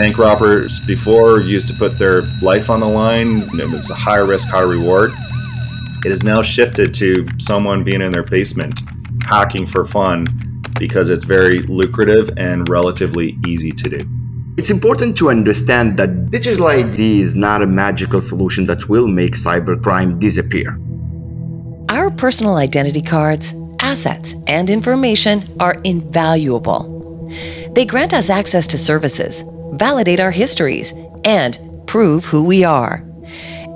bank robbers before used to put their life on the line. It was a high risk, high reward. It has now shifted to someone being in their basement hacking for fun because it's very lucrative and relatively easy to do. It's important to understand that digital ID is not a magical solution that will make cybercrime disappear. Our personal identity cards, assets, and information are invaluable. They grant us access to services, validate our histories, and prove who we are.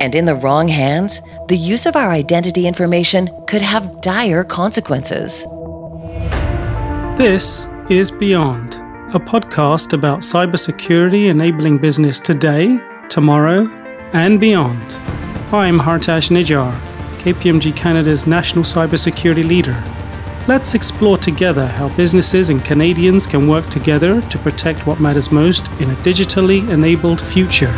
And in the wrong hands, the use of our identity information could have dire consequences. This is Beyond, a podcast about cybersecurity enabling business today, tomorrow, and beyond. I'm Hartaj Nijjar, KPMG Canada's national cybersecurity leader. Let's explore together how businesses and Canadians can work together to protect what matters most in a digitally enabled future.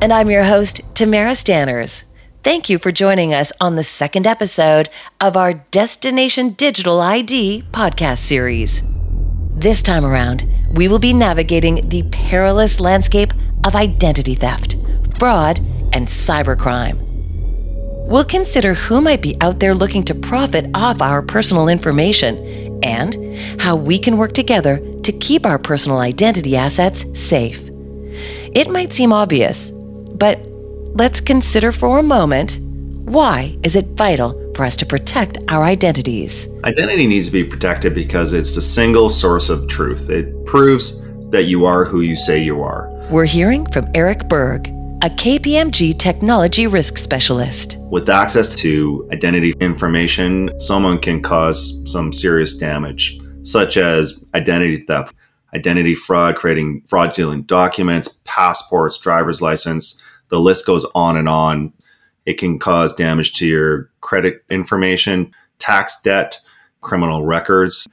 And I'm your host, Tamara Stanners. Thank you for joining us on the second episode of our Destination Digital ID podcast series. This time around, we will be navigating the perilous landscape of identity theft, fraud, and cybercrime. We'll consider who might be out there looking to profit off our personal information and how we can work together to keep our personal identity assets safe. It might seem obvious, but let's consider for a moment why is it vital for us to protect our identities? Identity needs to be protected because it's the single source of truth. It proves that you are who you say you are. We're hearing from Erik Berg, a KPMG technology risk specialist. With access to identity information, someone can cause some serious damage, such as identity theft, identity fraud, creating fraudulent documents, passports, driver's license, the list goes on and on. It can cause damage to your credit information, tax debt, criminal records.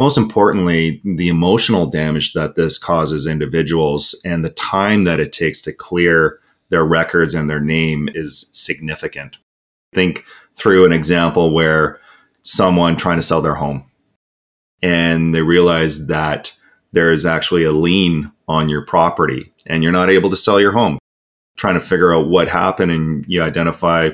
Most importantly, the emotional damage that this causes individuals and the time that it takes to clear their records and their name is significant. Think through an example where someone trying to sell their home and they realize that there is actually a lien on your property and you're not able to sell your home trying to figure out what happened and you identify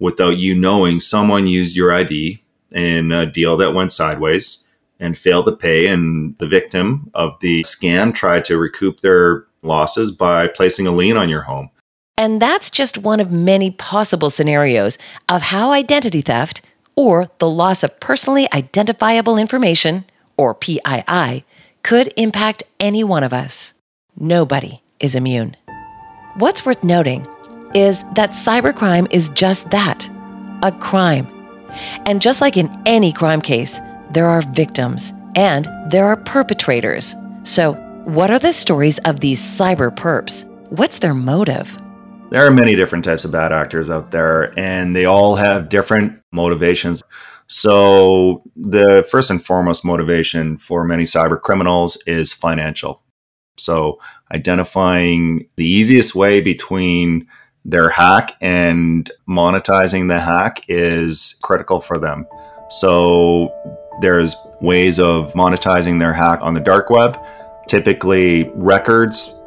without you knowing someone used your ID in a deal that went sideways and failed to pay and the victim of the scam tried to recoup their losses by placing a lien on your home. And that's just one of many possible scenarios of how identity theft or the loss of personally identifiable information or PII could impact any one of us. Nobody is immune. What's worth noting is that cybercrime is just that a crime. And just like in any crime case, there are victims and there are perpetrators. So, what are the stories of these cyber perps? What's their motive? There are many different types of bad actors out there, and they all have different motivations. So, the first and foremost motivation for many cyber criminals is financial. So, identifying the easiest way between their hack and monetizing the hack is critical for them. So, there's ways of monetizing their hack on the dark web, typically records,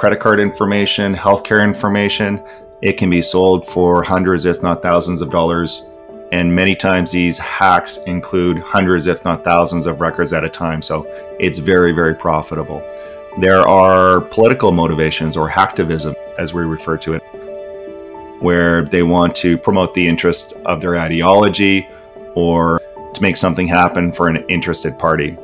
credit card information, healthcare information. It can be sold for hundreds, if not thousands of dollars. And many times these hacks include hundreds, if not thousands of records at a time. So it's very, very profitable. There are political motivations or hacktivism, as we refer to it, where they want to promote the interest of their ideology or to make something happen for an interested party.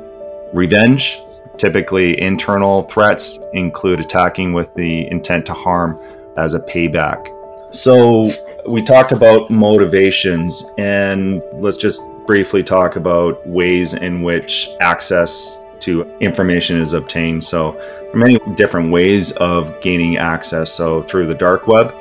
Revenge, typically internal threats, include attacking with the intent to harm as a payback. So, we talked about motivations, and let's just briefly talk about ways in which access to information is obtained. So, there are many different ways of gaining access. So, through the dark web,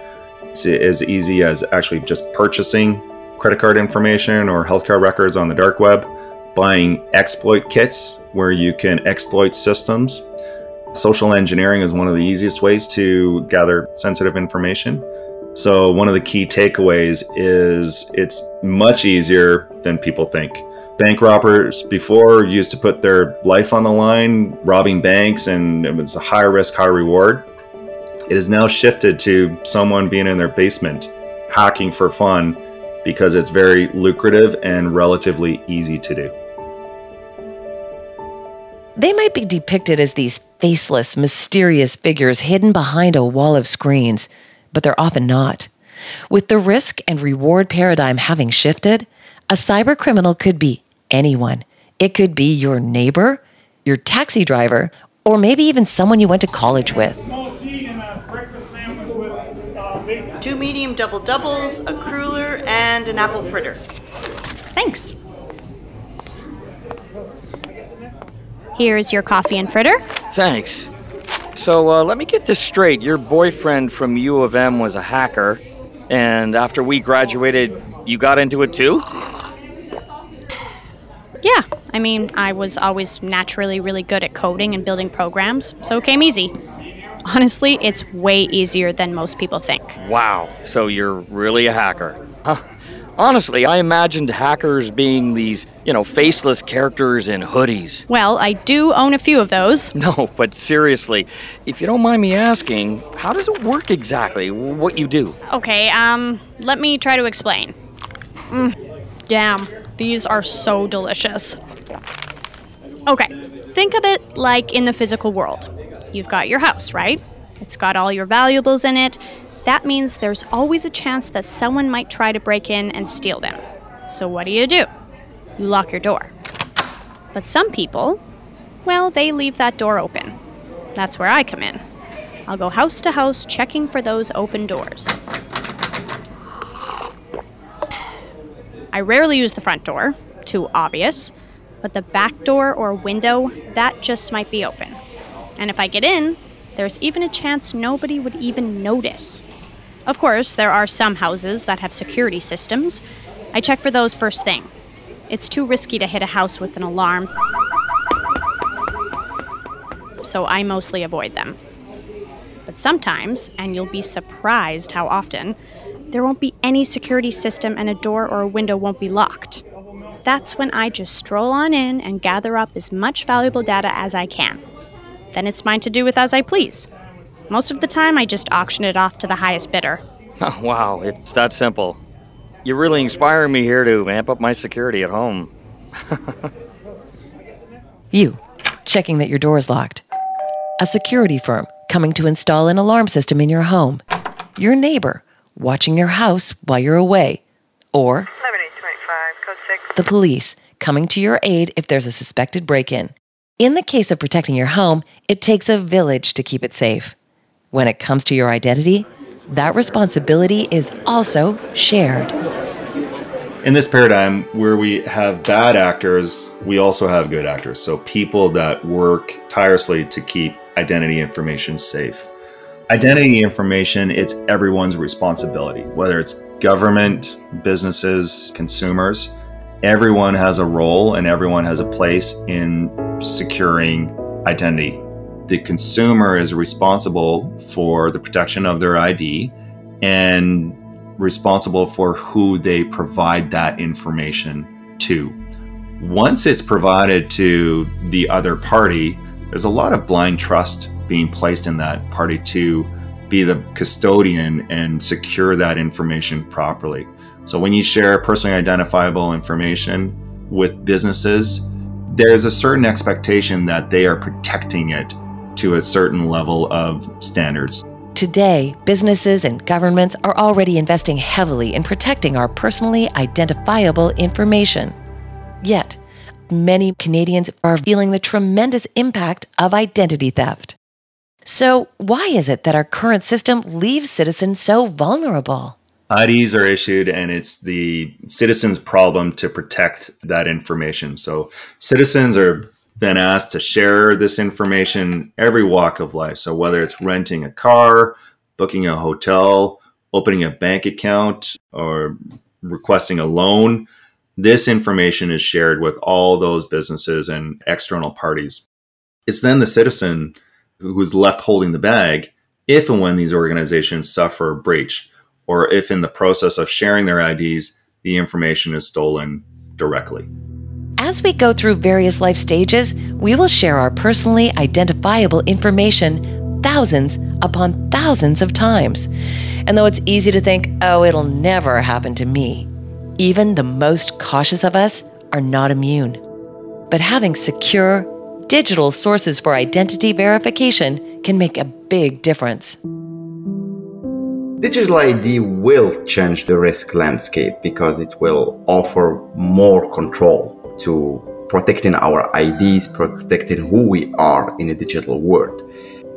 it's as easy as actually just purchasing credit card information or healthcare records on the dark web, buying exploit kits where you can exploit systems. Social engineering is one of the easiest ways to gather sensitive information. So, one of the key takeaways is it's much easier than people think Bank robbers before used to put their life on the line, robbing banks, and it was a high risk, high reward. It has now shifted to someone being in their basement, hacking for fun, because it's very lucrative and relatively easy to do. They might be depicted as these faceless, mysterious figures hidden behind a wall of screens, but they're often not. With the risk and reward paradigm having shifted, a cyber criminal could be anyone. It could be your neighbor, your taxi driver, or maybe even someone you went to college with. Two medium double doubles, a cruller, and an apple fritter. Thanks. Here's your coffee and fritter. Thanks. So uh, let me get this straight. Your boyfriend from U of M was a hacker, and after we graduated, you got into it too? Yeah, I mean, I was always naturally really good at coding and building programs, so it came easy. Honestly, it's way easier than most people think. Wow, so you're really a hacker. Huh. Honestly, I imagined hackers being these, you know, faceless characters in hoodies. Well, I do own a few of those. No, but seriously, if you don't mind me asking, how does it work exactly, what you do? Okay, um, let me try to explain. Mm, damn, these are so delicious. Okay, think of it like in the physical world. You've got your house, right? It's got all your valuables in it, that means there's always a chance that someone might try to break in and steal them. So what do you do? You lock your door. But some people, well, they leave that door open. That's where I come in. I'll go house to house checking for those open doors. I rarely use the front door, too obvious, but the back door or window, that just might be open. And if I get in, there's even a chance nobody would even notice. Of course, there are some houses that have security systems. I check for those first thing. It's too risky to hit a house with an alarm, so I mostly avoid them. But sometimes, and you'll be surprised how often, there won't be any security system and a door or a window won't be locked. That's when I just stroll on in and gather up as much valuable data as I can. Then it's mine to do with as I please. Most of the time, I just auction it off to the highest bidder. Oh, wow, it's that simple. You're really inspiring me here to amp up my security at home. you, checking that your door is locked. A security firm coming to install an alarm system in your home. Your neighbor watching your house while you're away. Or the police coming to your aid if there's a suspected break in. In the case of protecting your home, it takes a village to keep it safe. When it comes to your identity, that responsibility is also shared. In this paradigm where we have bad actors, we also have good actors. So people that work tirelessly to keep identity information safe. Identity information, it's everyone's responsibility, whether it's government, businesses, consumers. Everyone has a role and everyone has a place in securing identity the consumer is responsible for the protection of their ID and responsible for who they provide that information to. Once it's provided to the other party, there's a lot of blind trust being placed in that party to be the custodian and secure that information properly. So when you share personally identifiable information with businesses, there's a certain expectation that they are protecting it to a certain level of standards. Today, businesses and governments are already investing heavily in protecting our personally identifiable information. Yet, many Canadians are feeling the tremendous impact of identity theft. So, why is it that our current system leaves citizens so vulnerable? IDs are issued, and it's the citizen's problem to protect that information. So, citizens are been asked to share this information every walk of life. So whether it's renting a car, booking a hotel, opening a bank account, or requesting a loan, this information is shared with all those businesses and external parties. It's then the citizen who's left holding the bag if and when these organizations suffer a breach, or if in the process of sharing their IDs, the information is stolen directly. As we go through various life stages, we will share our personally identifiable information thousands upon thousands of times. And though it's easy to think, oh, it'll never happen to me, even the most cautious of us are not immune. But having secure, digital sources for identity verification can make a big difference. Digital ID will change the risk landscape because it will offer more control to protecting our IDs, protecting who we are in a digital world.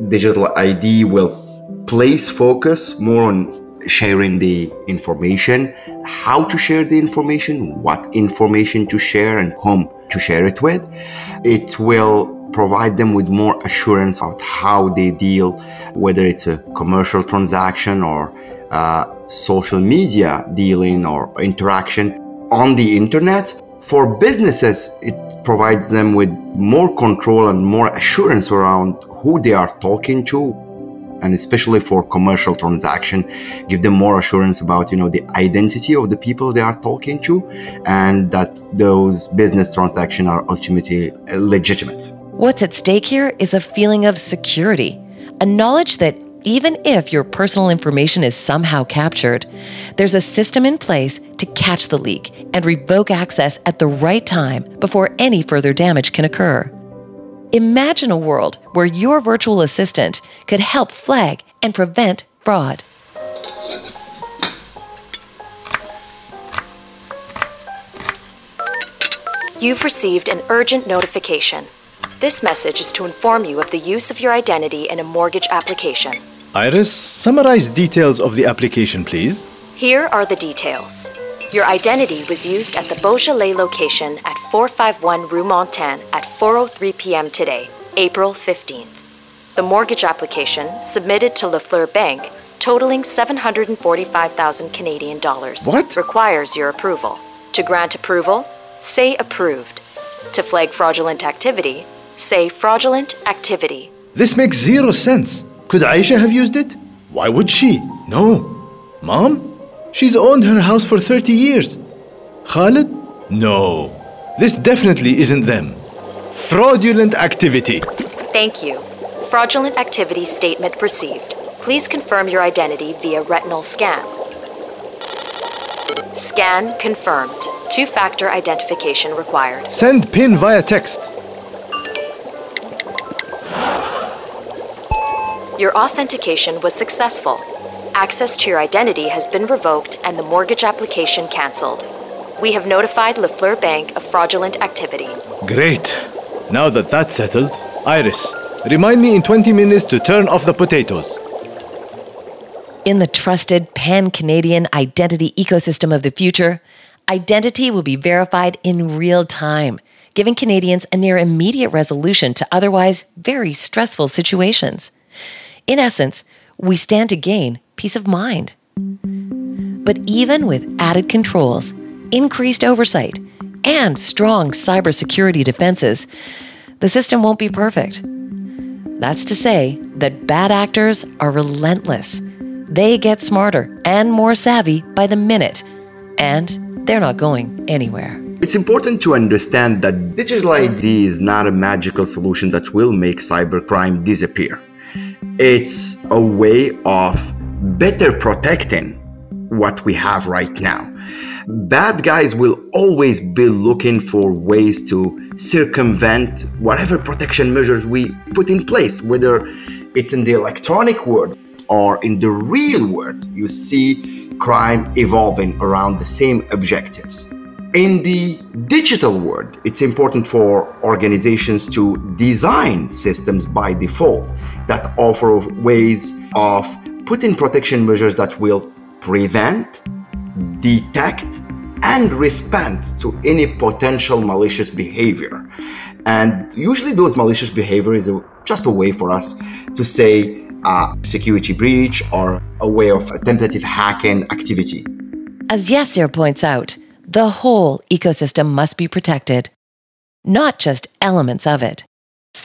Digital ID will place focus more on sharing the information, how to share the information, what information to share, and whom to share it with. It will provide them with more assurance about how they deal, whether it's a commercial transaction or uh, social media dealing or interaction on the internet. For businesses, it provides them with more control and more assurance around who they are talking to and especially for commercial transaction give them more assurance about you know the identity of the people they are talking to and that those business transactions are ultimately uh, legitimate. What's at stake here is a feeling of security, a knowledge that even if your personal information is somehow captured, there's a system in place to catch the leak and revoke access at the right time before any further damage can occur. Imagine a world where your virtual assistant could help flag and prevent fraud. You've received an urgent notification. This message is to inform you of the use of your identity in a mortgage application. Iris, summarize details of the application, please. Here are the details. Your identity was used at the Beaujolais location at 451 Rue Montaigne at 4:03 p.m. today, April 15th. The mortgage application submitted to Lafleur Bank, totaling 745,000 Canadian dollars, What? requires your approval. To grant approval, say approved. To flag fraudulent activity, say fraudulent activity. This makes zero sense. Could Aisha have used it? Why would she? No. Mom? She's owned her house for 30 years. Khalid? No. This definitely isn't them. Fraudulent activity. Thank you. Fraudulent activity statement received. Please confirm your identity via retinal scan. Scan confirmed. Two factor identification required. Send PIN via text. Your authentication was successful. Access to your identity has been revoked and the mortgage application cancelled. We have notified Lafleur Bank of fraudulent activity. Great. Now that that's settled, Iris, remind me in 20 minutes to turn off the potatoes. In the trusted pan Canadian identity ecosystem of the future, identity will be verified in real time, giving Canadians a near immediate resolution to otherwise very stressful situations. In essence, we stand to gain peace of mind. But even with added controls, increased oversight, and strong cybersecurity defenses, the system won't be perfect. That's to say that bad actors are relentless. They get smarter and more savvy by the minute, and they're not going anywhere. It's important to understand that digital ID is not a magical solution that will make cybercrime disappear. It's a way of better protecting what we have right now. Bad guys will always be looking for ways to circumvent whatever protection measures we put in place, whether it's in the electronic world or in the real world. You see crime evolving around the same objectives. In the digital world, it's important for organizations to design systems by default that offer ways of putting protection measures that will prevent, detect, and respond to any potential malicious behavior. And usually, those malicious behavior is just a way for us to say a security breach or a way of a tentative hacking activity. As Yassir points out, the whole ecosystem must be protected, not just elements of it.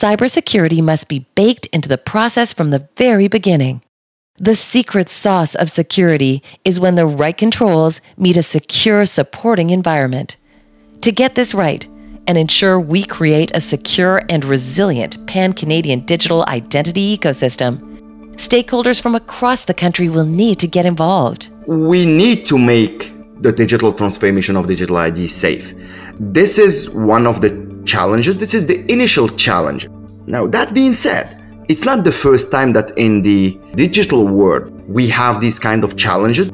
Cybersecurity must be baked into the process from the very beginning. The secret sauce of security is when the right controls meet a secure supporting environment. To get this right, and ensure we create a secure and resilient pan Canadian digital identity ecosystem, stakeholders from across the country will need to get involved. We need to make the digital transformation of digital ID safe. This is one of the challenges. This is the initial challenge. Now, that being said, it's not the first time that in the digital world we have these kind of challenges.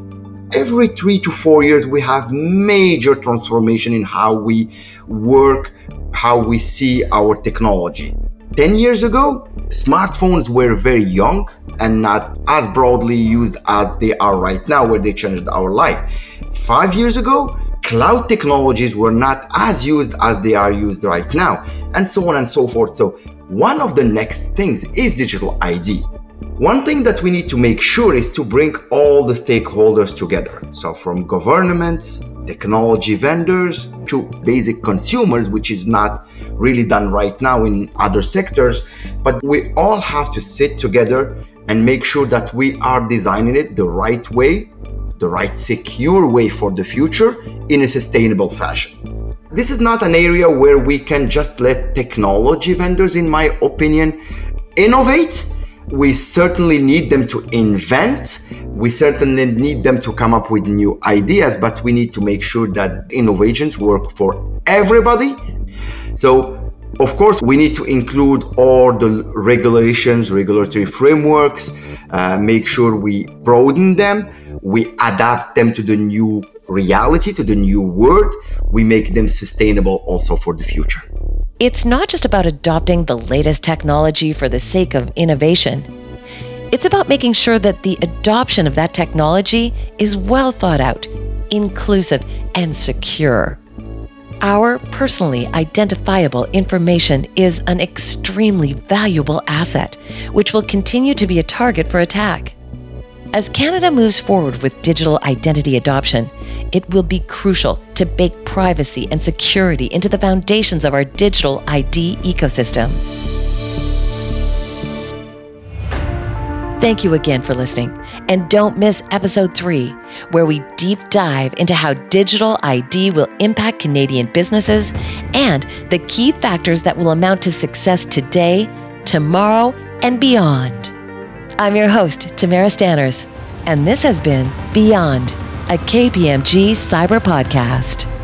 Every three to four years, we have major transformation in how we work, how we see our technology. 10 years ago, smartphones were very young and not as broadly used as they are right now, where they changed our life. Five years ago, cloud technologies were not as used as they are used right now, and so on and so forth. So, one of the next things is digital ID. One thing that we need to make sure is to bring all the stakeholders together. So, from governments, technology vendors, to basic consumers, which is not really done right now in other sectors. But we all have to sit together and make sure that we are designing it the right way, the right secure way for the future in a sustainable fashion. This is not an area where we can just let technology vendors, in my opinion, innovate. We certainly need them to invent. We certainly need them to come up with new ideas, but we need to make sure that innovations work for everybody. So of course, we need to include all the regulations, regulatory frameworks, uh, make sure we broaden them, we adapt them to the new reality, to the new world, we make them sustainable also for the future. It's not just about adopting the latest technology for the sake of innovation. It's about making sure that the adoption of that technology is well thought out, inclusive, and secure. Our personally identifiable information is an extremely valuable asset, which will continue to be a target for attack. As Canada moves forward with digital identity adoption, it will be crucial to bake privacy and security into the foundations of our digital ID ecosystem. Thank you again for listening. And don't miss episode three, where we deep dive into how digital ID will impact Canadian businesses and the key factors that will amount to success today, tomorrow, and beyond. I'm your host, Tamara Stanners, and this has been Beyond, a KPMG cyber podcast.